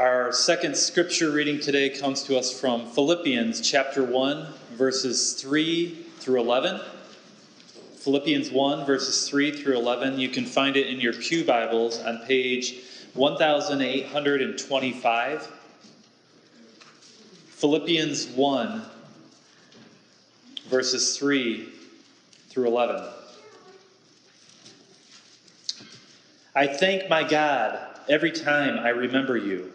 Our second scripture reading today comes to us from Philippians chapter 1, verses 3 through 11. Philippians 1, verses 3 through 11. You can find it in your Pew Bibles on page 1825. Philippians 1, verses 3 through 11. I thank my God every time I remember you.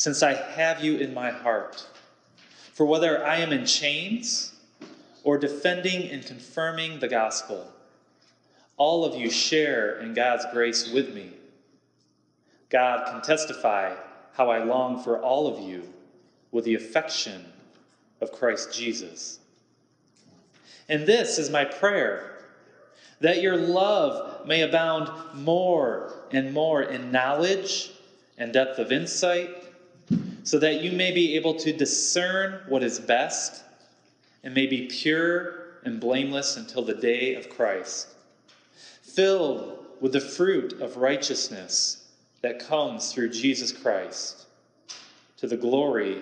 since I have you in my heart. For whether I am in chains or defending and confirming the gospel, all of you share in God's grace with me. God can testify how I long for all of you with the affection of Christ Jesus. And this is my prayer that your love may abound more and more in knowledge and depth of insight so that you may be able to discern what is best and may be pure and blameless until the day of Christ, filled with the fruit of righteousness that comes through Jesus Christ, to the glory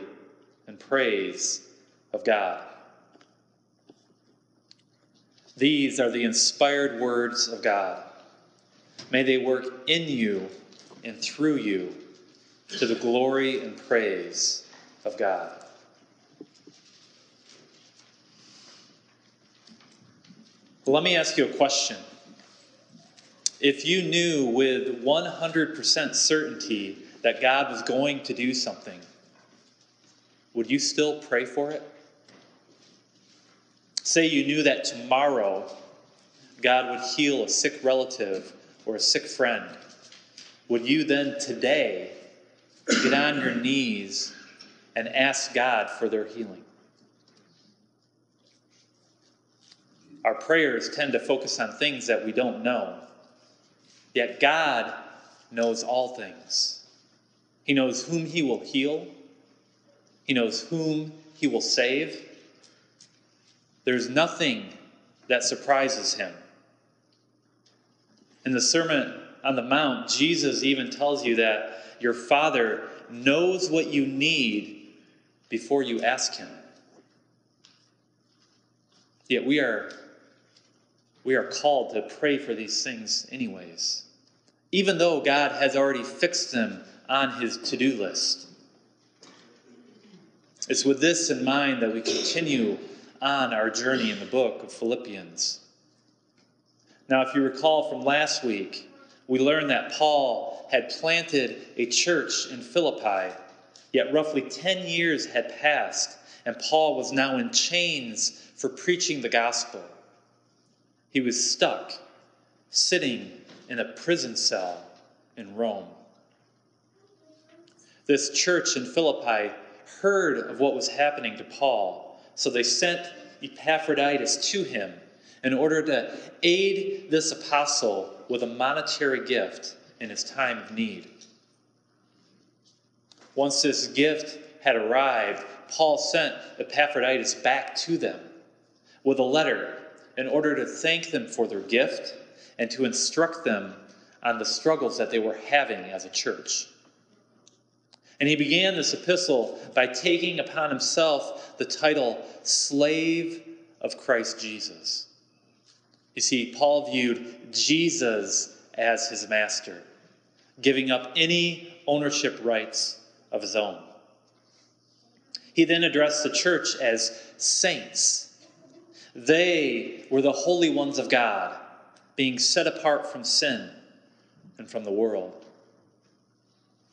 and praise of God. These are the inspired words of God. May they work in you and through you to the glory and praise of God. Let me ask you a question. If you knew with 100% certainty that God was going to do something, would you still pray for it? Say you knew that tomorrow God would heal a sick relative or a sick friend. Would you then today get on your knees and ask God for their healing. Our prayers tend to focus on things that we don't know. Yet God knows all things. He knows whom He will heal, He knows whom He will save. There's nothing that surprises Him. In the Sermon on the Mount, Jesus even tells you that your Father knows what you need before you ask Him. Yet we are, we are called to pray for these things, anyways, even though God has already fixed them on His to do list. It's with this in mind that we continue on our journey in the book of Philippians. Now, if you recall from last week, we learn that Paul had planted a church in Philippi, yet roughly 10 years had passed, and Paul was now in chains for preaching the gospel. He was stuck, sitting in a prison cell in Rome. This church in Philippi heard of what was happening to Paul, so they sent Epaphroditus to him in order to aid this apostle with a monetary gift in his time of need. Once this gift had arrived, Paul sent Epaphroditus back to them with a letter in order to thank them for their gift and to instruct them on the struggles that they were having as a church. And he began this epistle by taking upon himself the title Slave of Christ Jesus. You see, Paul viewed Jesus as his master giving up any ownership rights of his own. He then addressed the church as saints. They were the holy ones of God, being set apart from sin and from the world.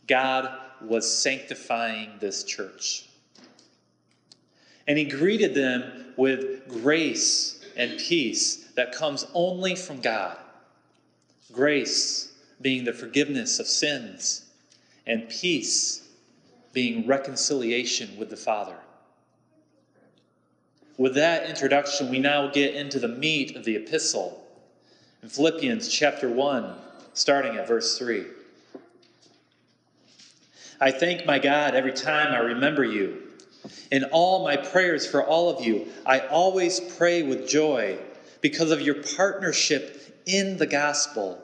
God was sanctifying this church. And he greeted them with grace and peace that comes only from God. Grace being the forgiveness of sins, and peace, being reconciliation with the Father. With that introduction, we now get into the meat of the epistle in Philippians chapter 1, starting at verse 3. I thank my God every time I remember you. In all my prayers for all of you, I always pray with joy because of your partnership in the gospel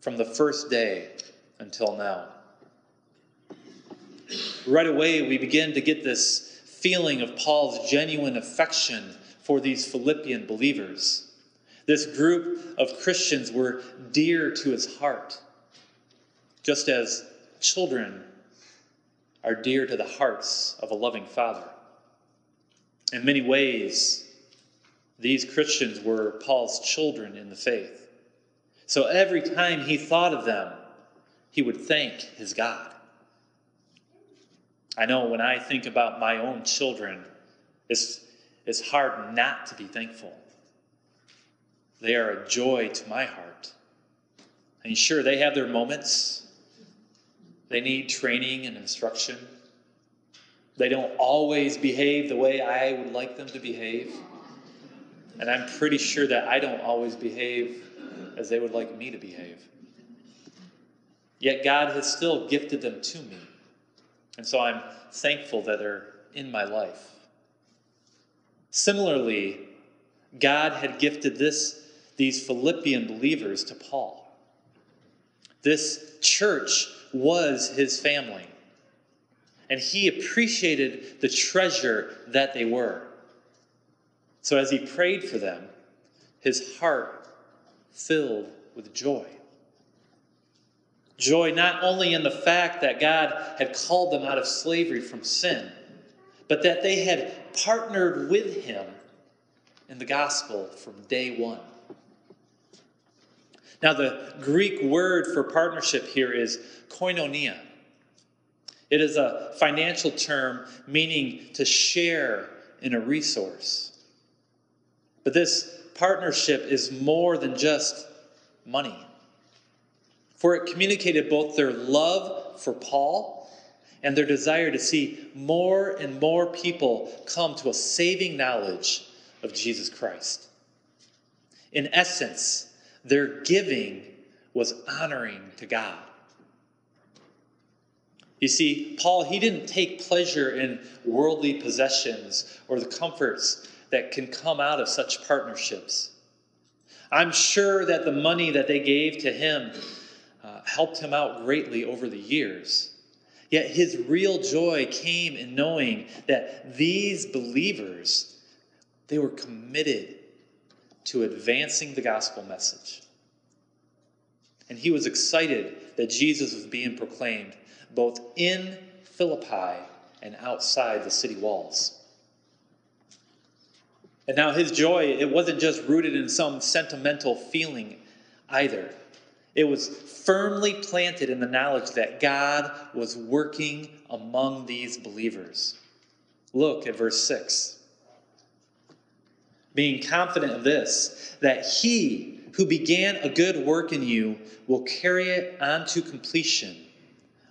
from the first day until now. Right away, we begin to get this feeling of Paul's genuine affection for these Philippian believers. This group of Christians were dear to his heart, just as children are dear to the hearts of a loving father. In many ways, these Christians were Paul's children in the faith. So every time he thought of them, he would thank his God. I know when I think about my own children, it's, it's hard not to be thankful. They are a joy to my heart. And sure, they have their moments. They need training and instruction. They don't always behave the way I would like them to behave. And I'm pretty sure that I don't always behave as they would like me to behave. Yet God has still gifted them to me. And so I'm thankful that they're in my life. Similarly, God had gifted this, these Philippian believers to Paul. This church was his family, and he appreciated the treasure that they were. So as he prayed for them, his heart filled with joy. Joy not only in the fact that God had called them out of slavery from sin, but that they had partnered with Him in the gospel from day one. Now, the Greek word for partnership here is koinonia. It is a financial term meaning to share in a resource. But this partnership is more than just money for it communicated both their love for Paul and their desire to see more and more people come to a saving knowledge of Jesus Christ. In essence, their giving was honoring to God. You see, Paul, he didn't take pleasure in worldly possessions or the comforts that can come out of such partnerships. I'm sure that the money that they gave to him uh, helped him out greatly over the years. Yet his real joy came in knowing that these believers, they were committed to advancing the gospel message. And he was excited that Jesus was being proclaimed both in Philippi and outside the city walls. And now his joy, it wasn't just rooted in some sentimental feeling either. It was firmly planted in the knowledge that God was working among these believers. Look at verse 6. Being confident of this, that he who began a good work in you will carry it on to completion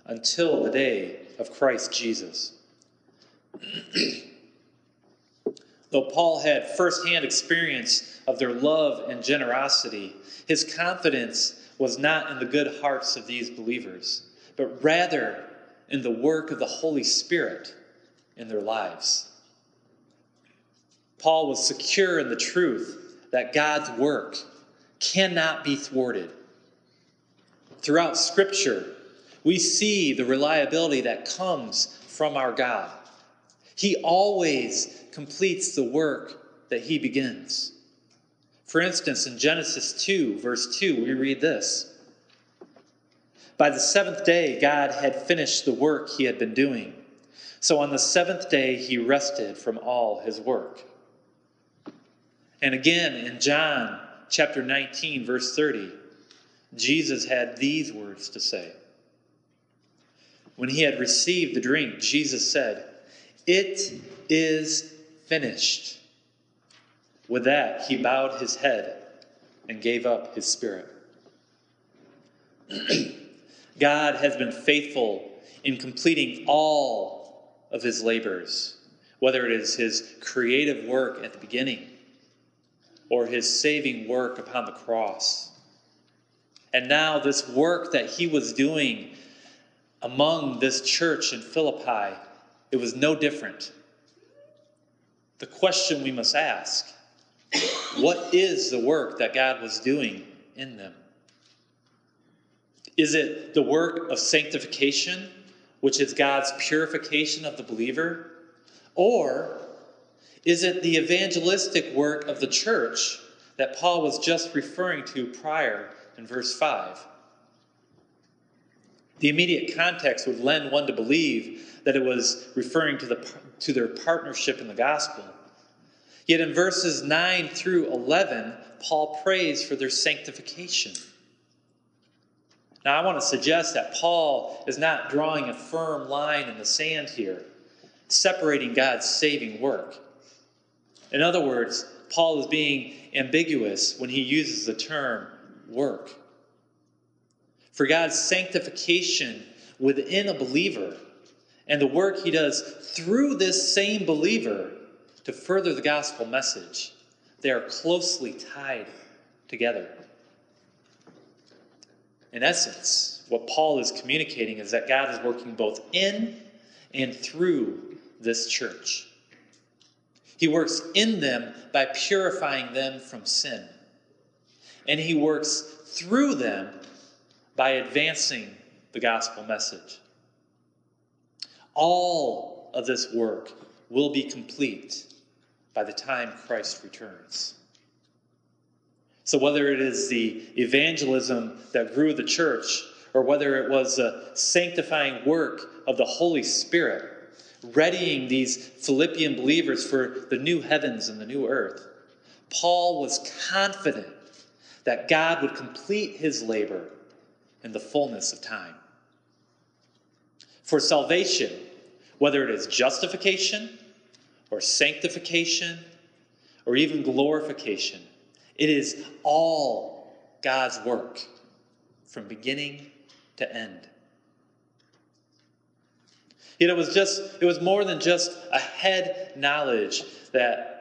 until the day of Christ Jesus. Though Paul had firsthand experience of their love and generosity, his confidence was not in the good hearts of these believers, but rather in the work of the Holy Spirit in their lives. Paul was secure in the truth that God's work cannot be thwarted. Throughout Scripture, we see the reliability that comes from our God. He always completes the work that he begins. For instance, in Genesis 2, verse 2, we read this By the seventh day, God had finished the work he had been doing. So on the seventh day, he rested from all his work. And again, in John chapter 19, verse 30, Jesus had these words to say. When he had received the drink, Jesus said, It is finished. With that, he bowed his head and gave up his spirit. God has been faithful in completing all of his labors, whether it is his creative work at the beginning or his saving work upon the cross. And now, this work that he was doing among this church in Philippi, it was no different. The question we must ask what is the work that God was doing in them? Is it the work of sanctification, which is God's purification of the believer? Or is it the evangelistic work of the church that Paul was just referring to prior in verse 5? The immediate context would lend one to believe that it was referring to, the, to their partnership in the gospel. Yet in verses 9 through 11, Paul prays for their sanctification. Now, I want to suggest that Paul is not drawing a firm line in the sand here, separating God's saving work. In other words, Paul is being ambiguous when he uses the term work. For God's sanctification within a believer and the work he does through this same believer to further the gospel message, they are closely tied together. In essence, what Paul is communicating is that God is working both in and through this church. He works in them by purifying them from sin. And he works through them by advancing the gospel message. All of this work will be complete by the time Christ returns. So, whether it is the evangelism that grew the church, or whether it was the sanctifying work of the Holy Spirit, readying these Philippian believers for the new heavens and the new earth, Paul was confident that God would complete his labor in the fullness of time. For salvation, whether it is justification or sanctification or even glorification, it is all God's work from beginning to end. Yet it was just it was more than just a head knowledge that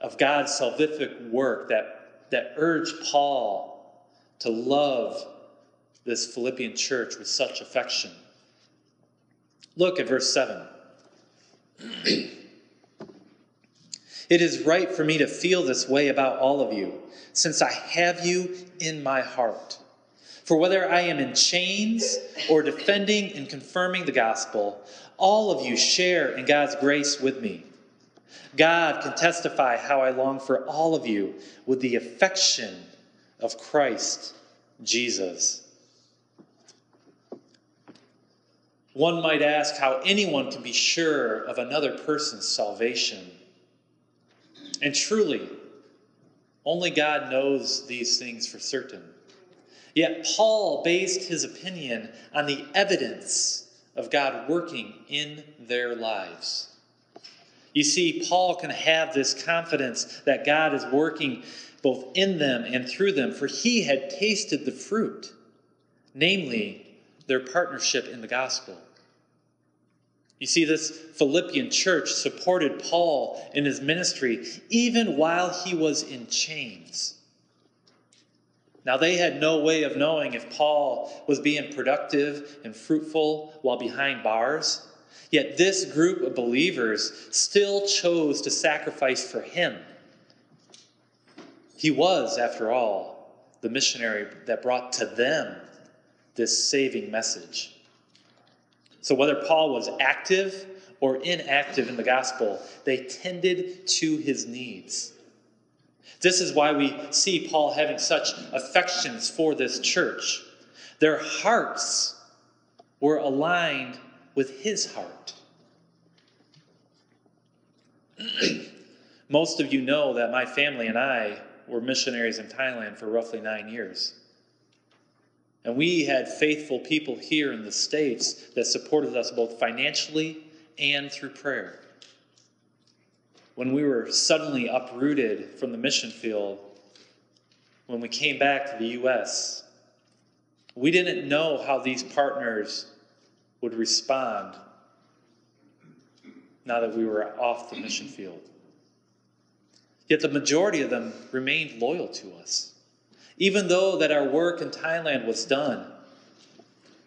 of God's salvific work that, that urged Paul to love this Philippian church with such affection. Look at verse 7. It is right for me to feel this way about all of you, since I have you in my heart. For whether I am in chains or defending and confirming the gospel, all of you share in God's grace with me. God can testify how I long for all of you with the affection of Christ Jesus. One might ask how anyone can be sure of another person's salvation. And truly, only God knows these things for certain. Yet Paul based his opinion on the evidence of God working in their lives. You see, Paul can have this confidence that God is working both in them and through them, for he had tasted the fruit, namely their partnership in the gospel. You see, this Philippian church supported Paul in his ministry even while he was in chains. Now, they had no way of knowing if Paul was being productive and fruitful while behind bars. Yet, this group of believers still chose to sacrifice for him. He was, after all, the missionary that brought to them this saving message. So, whether Paul was active or inactive in the gospel, they tended to his needs. This is why we see Paul having such affections for this church. Their hearts were aligned with his heart. Most of you know that my family and I were missionaries in Thailand for roughly nine years. And we had faithful people here in the States that supported us both financially and through prayer. When we were suddenly uprooted from the mission field, when we came back to the U.S., we didn't know how these partners would respond now that we were off the mission field. Yet the majority of them remained loyal to us, even though that our work in Thailand was done.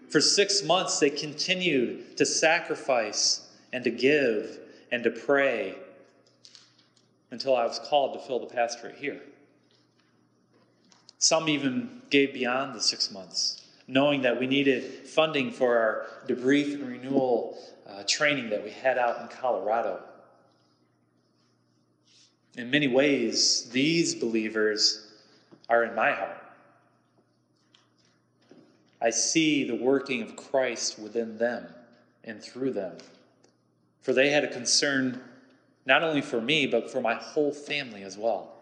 For six months, they continued to sacrifice and to give and to pray until I was called to fill the pastorate here. Some even gave beyond the six months, knowing that we needed funding for our debrief and renewal uh, training that we had out in Colorado. In many ways, these believers are in my heart. I see the working of Christ within them and through them. For they had a concern not only for me, but for my whole family as well.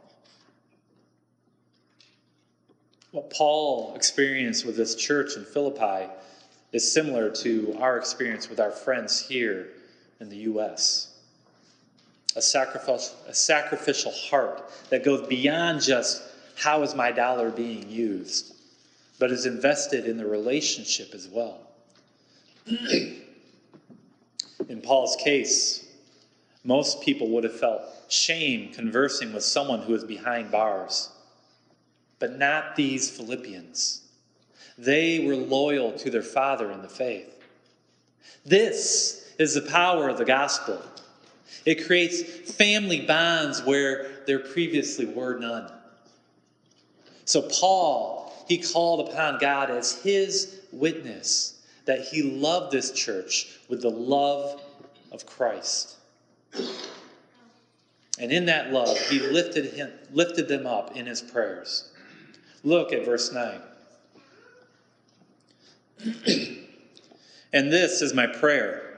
What Paul experienced with this church in Philippi is similar to our experience with our friends here in the U.S. A sacrificial, a sacrificial heart that goes beyond just how is my dollar being used, but is invested in the relationship as well. in Paul's case, most people would have felt shame conversing with someone who is behind bars, but not these Philippians. They were loyal to their father in the faith. This is the power of the gospel. It creates family bonds where there previously were none. So, Paul, he called upon God as his witness that he loved this church with the love of Christ. And in that love, he lifted, him, lifted them up in his prayers. Look at verse 9. and this is my prayer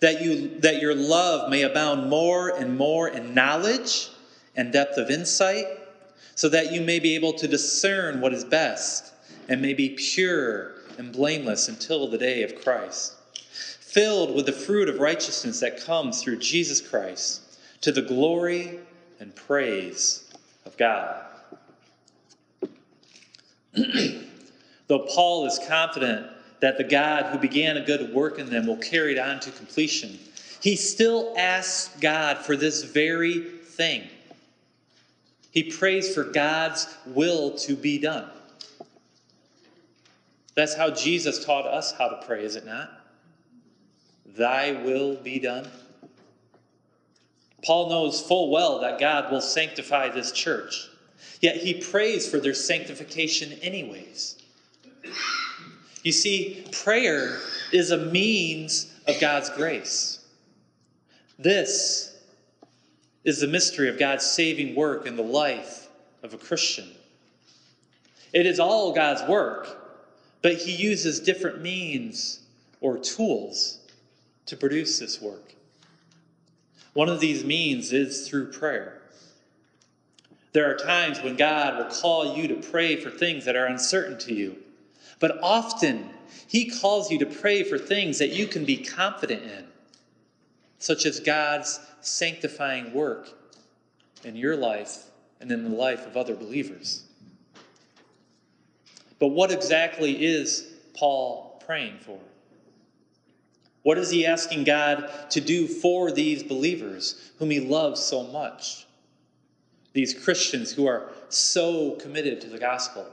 that you that your love may abound more and more in knowledge and depth of insight so that you may be able to discern what is best and may be pure and blameless until the day of Christ filled with the fruit of righteousness that comes through Jesus Christ to the glory and praise of God Though Paul is confident that the God who began a good work in them will carry it on to completion, he still asks God for this very thing. He prays for God's will to be done. That's how Jesus taught us how to pray, is it not? Thy will be done. Paul knows full well that God will sanctify this church, yet he prays for their sanctification, anyways. You see, prayer is a means of God's grace. This is the mystery of God's saving work in the life of a Christian. It is all God's work, but He uses different means or tools to produce this work. One of these means is through prayer. There are times when God will call you to pray for things that are uncertain to you. But often, He calls you to pray for things that you can be confident in, such as God's sanctifying work in your life and in the life of other believers. But what exactly is Paul praying for? What is he asking God to do for these believers whom he loves so much? These Christians who are so committed to the gospel.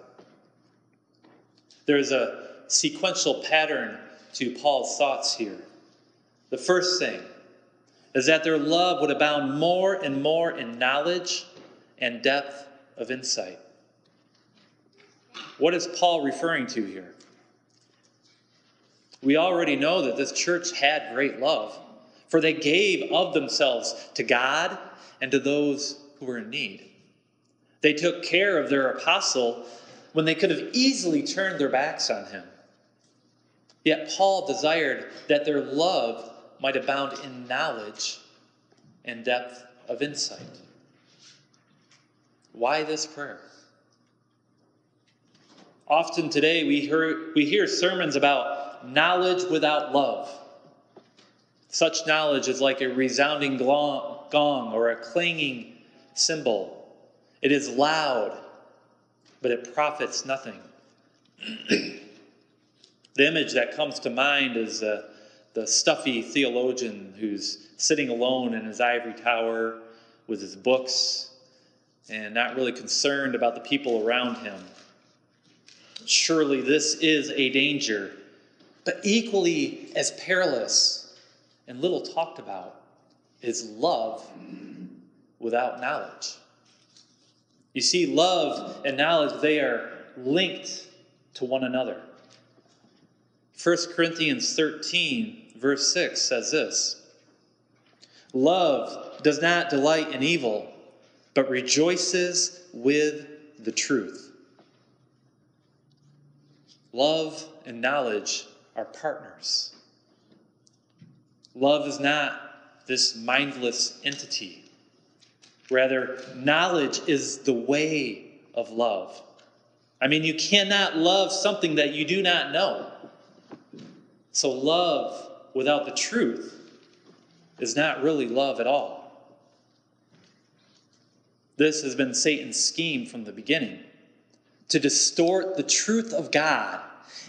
There's a sequential pattern to Paul's thoughts here. The first thing is that their love would abound more and more in knowledge and depth of insight. What is Paul referring to here? We already know that this church had great love, for they gave of themselves to God and to those who were in need. They took care of their apostle when they could have easily turned their backs on him. Yet Paul desired that their love might abound in knowledge and depth of insight. Why this prayer? Often today we hear, we hear sermons about knowledge without love. Such knowledge is like a resounding gong or a clanging cymbal. It is loud but it profits nothing. the image that comes to mind is a, the stuffy theologian who's sitting alone in his ivory tower with his books and not really concerned about the people around him. Surely this is a danger, but equally as perilous and little talked about is love without knowledge. You see, love and knowledge, they are linked to one another. 1 Corinthians 13, verse 6 says this Love does not delight in evil, but rejoices with the truth. Love and knowledge are partners. Love is not this mindless entity. Rather, knowledge is the way of love. I mean, you cannot love something that you do not know. So, love without the truth is not really love at all. This has been Satan's scheme from the beginning to distort the truth of God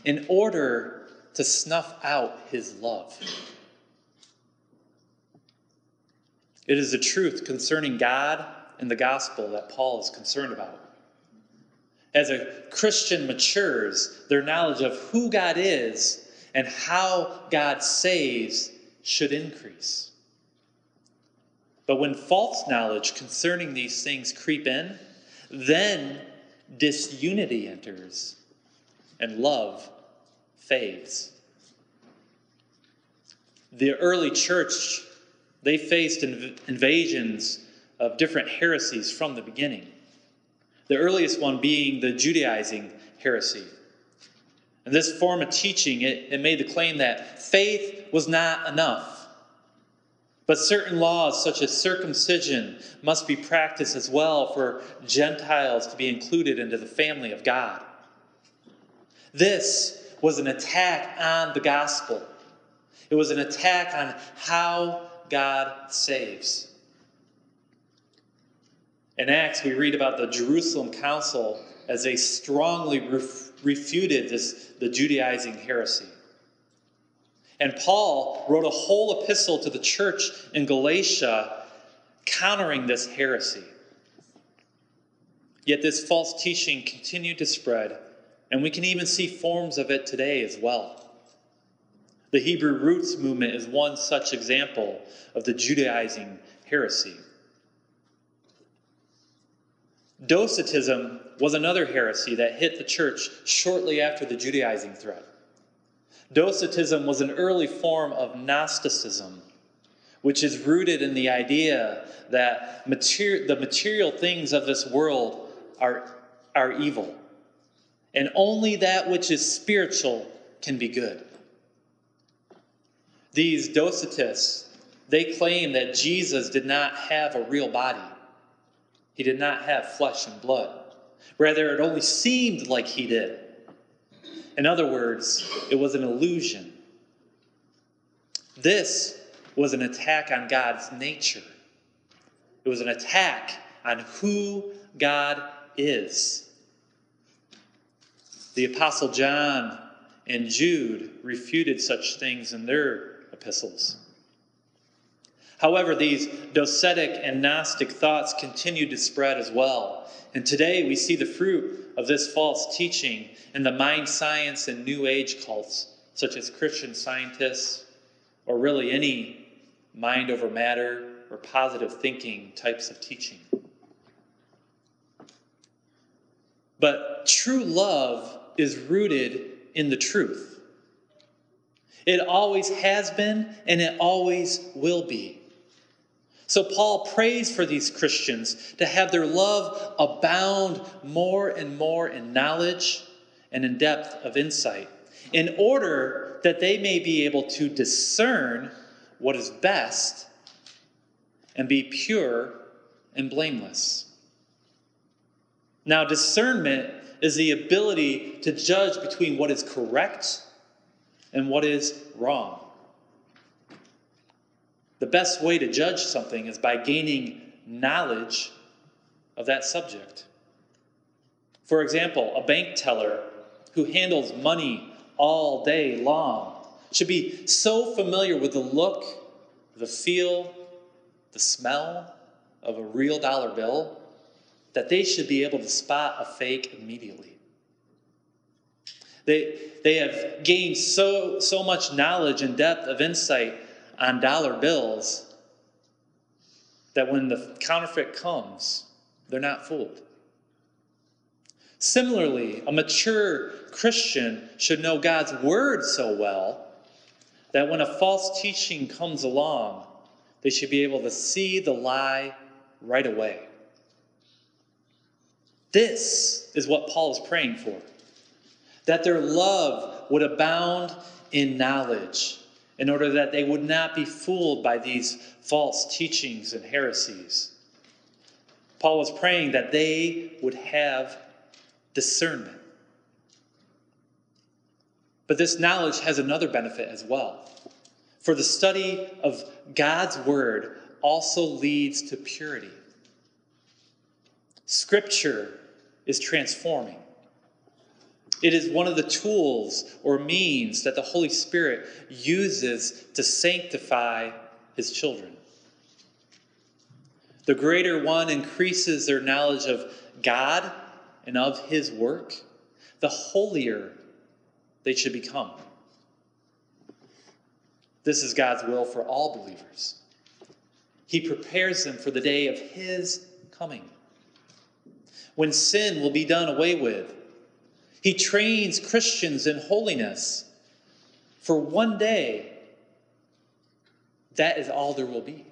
in order to snuff out his love. It is the truth concerning God and the gospel that Paul is concerned about. As a Christian matures, their knowledge of who God is and how God saves should increase. But when false knowledge concerning these things creep in, then disunity enters and love fades. The early church, they faced inv- invasions of different heresies from the beginning. The earliest one being the Judaizing heresy. And this form of teaching, it, it made the claim that faith was not enough but certain laws, such as circumcision, must be practiced as well for Gentiles to be included into the family of God. This was an attack on the gospel, it was an attack on how God saves. In Acts, we read about the Jerusalem Council as they strongly ref- refuted this, the Judaizing heresy. And Paul wrote a whole epistle to the church in Galatia countering this heresy. Yet this false teaching continued to spread, and we can even see forms of it today as well. The Hebrew roots movement is one such example of the Judaizing heresy. Docetism was another heresy that hit the church shortly after the Judaizing threat. Docetism was an early form of Gnosticism, which is rooted in the idea that mater- the material things of this world are, are evil, and only that which is spiritual can be good. These Docetists, they claim that Jesus did not have a real body. He did not have flesh and blood. Rather, it only seemed like he did. In other words, it was an illusion. This was an attack on God's nature, it was an attack on who God is. The Apostle John and Jude refuted such things in their epistles. However, these docetic and Gnostic thoughts continued to spread as well. And today we see the fruit of this false teaching in the mind science and New Age cults, such as Christian scientists, or really any mind over matter or positive thinking types of teaching. But true love is rooted in the truth. It always has been, and it always will be. So, Paul prays for these Christians to have their love abound more and more in knowledge and in depth of insight, in order that they may be able to discern what is best and be pure and blameless. Now, discernment is the ability to judge between what is correct and what is wrong. The best way to judge something is by gaining knowledge of that subject. For example, a bank teller who handles money all day long should be so familiar with the look, the feel, the smell of a real dollar bill that they should be able to spot a fake immediately. They, they have gained so, so much knowledge and depth of insight on dollar bills that when the counterfeit comes, they're not fooled. Similarly, a mature Christian should know God's word so well that when a false teaching comes along, they should be able to see the lie right away. This is what Paul is praying for that their love would abound in knowledge, in order that they would not be fooled by these false teachings and heresies. Paul was praying that they would have discernment. But this knowledge has another benefit as well. For the study of God's word also leads to purity. Scripture is transforming. It is one of the tools or means that the Holy Spirit uses to sanctify his children. The greater one increases their knowledge of God and of his work, the holier they should become. This is God's will for all believers. He prepares them for the day of his coming, when sin will be done away with he trains Christians in holiness. For one day, that is all there will be.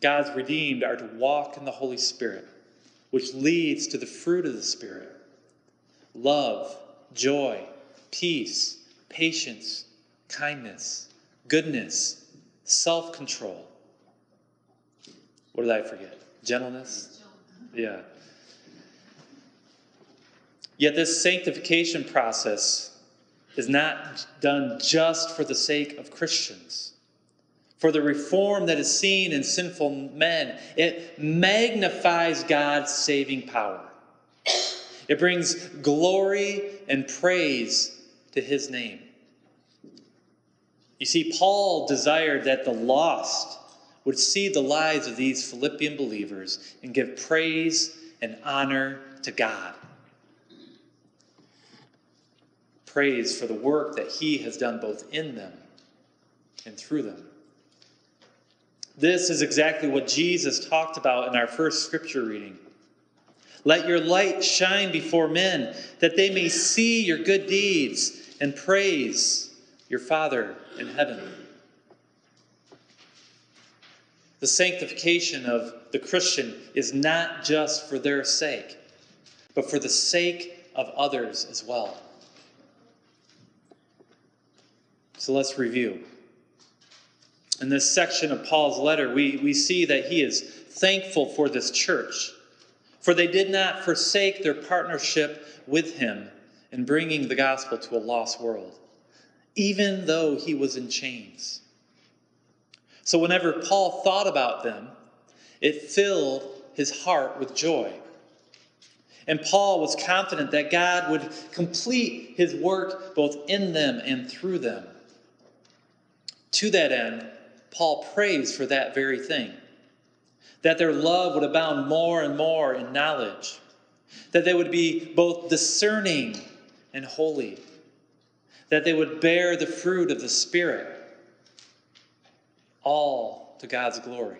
God's redeemed are to walk in the Holy Spirit, which leads to the fruit of the Spirit love, joy, peace, patience, kindness, goodness, self control. What did I forget? Gentleness? Yeah. Yet this sanctification process is not done just for the sake of Christians. For the reform that is seen in sinful men, it magnifies God's saving power. It brings glory and praise to his name. You see, Paul desired that the lost would see the lives of these Philippian believers and give praise and honor to God. praise for the work that He has done both in them and through them. This is exactly what Jesus talked about in our first scripture reading. Let your light shine before men, that they may see your good deeds and praise your Father in heaven. The sanctification of the Christian is not just for their sake, but for the sake of others as well. So let's review. In this section of Paul's letter, we, we see that he is thankful for this church, for they did not forsake their partnership with him in bringing the gospel to a lost world, even though he was in chains. So, whenever Paul thought about them, it filled his heart with joy. And Paul was confident that God would complete his work both in them and through them. To that end, Paul prays for that very thing that their love would abound more and more in knowledge, that they would be both discerning and holy, that they would bear the fruit of the Spirit, all to God's glory.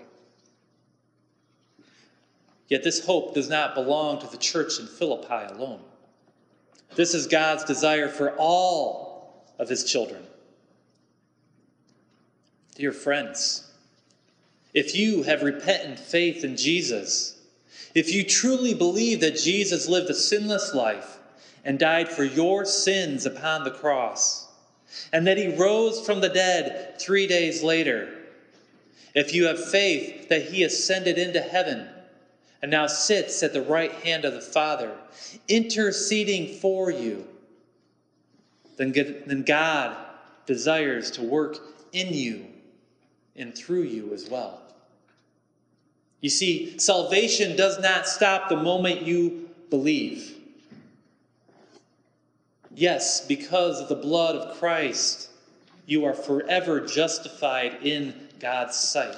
Yet this hope does not belong to the church in Philippi alone. This is God's desire for all of his children. Dear friends, if you have repentant faith in Jesus, if you truly believe that Jesus lived a sinless life and died for your sins upon the cross, and that he rose from the dead three days later, if you have faith that he ascended into heaven and now sits at the right hand of the Father, interceding for you, then God desires to work in you and through you as well. You see, salvation does not stop the moment you believe. Yes, because of the blood of Christ, you are forever justified in God's sight.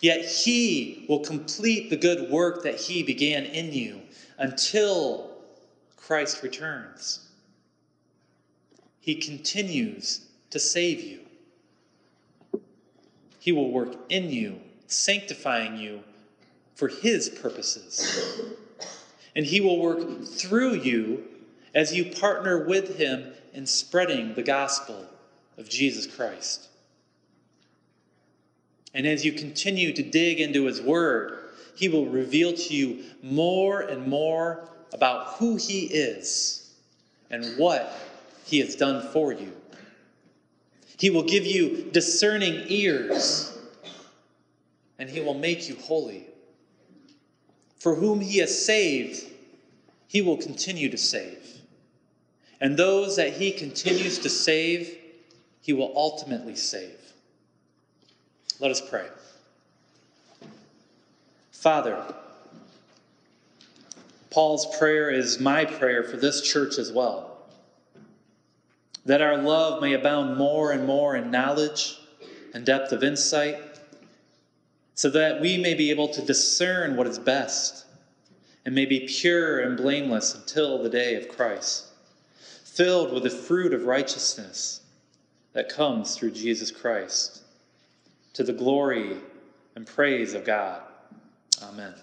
Yet He will complete the good work that He began in you until Christ returns. He continues to save you. He will work in you, sanctifying you for His purposes. And He will work through you as you partner with Him in spreading the gospel of Jesus Christ. And as you continue to dig into His Word, He will reveal to you more and more about who He is and what He has done for you. He will give you discerning ears, and He will make you holy. For whom He has saved, He will continue to save. And those that He continues to save, He will ultimately save. Let us pray. Father, Paul's prayer is my prayer for this church as well. That our love may abound more and more in knowledge and depth of insight, so that we may be able to discern what is best and may be pure and blameless until the day of Christ, filled with the fruit of righteousness that comes through Jesus Christ to the glory and praise of God. Amen.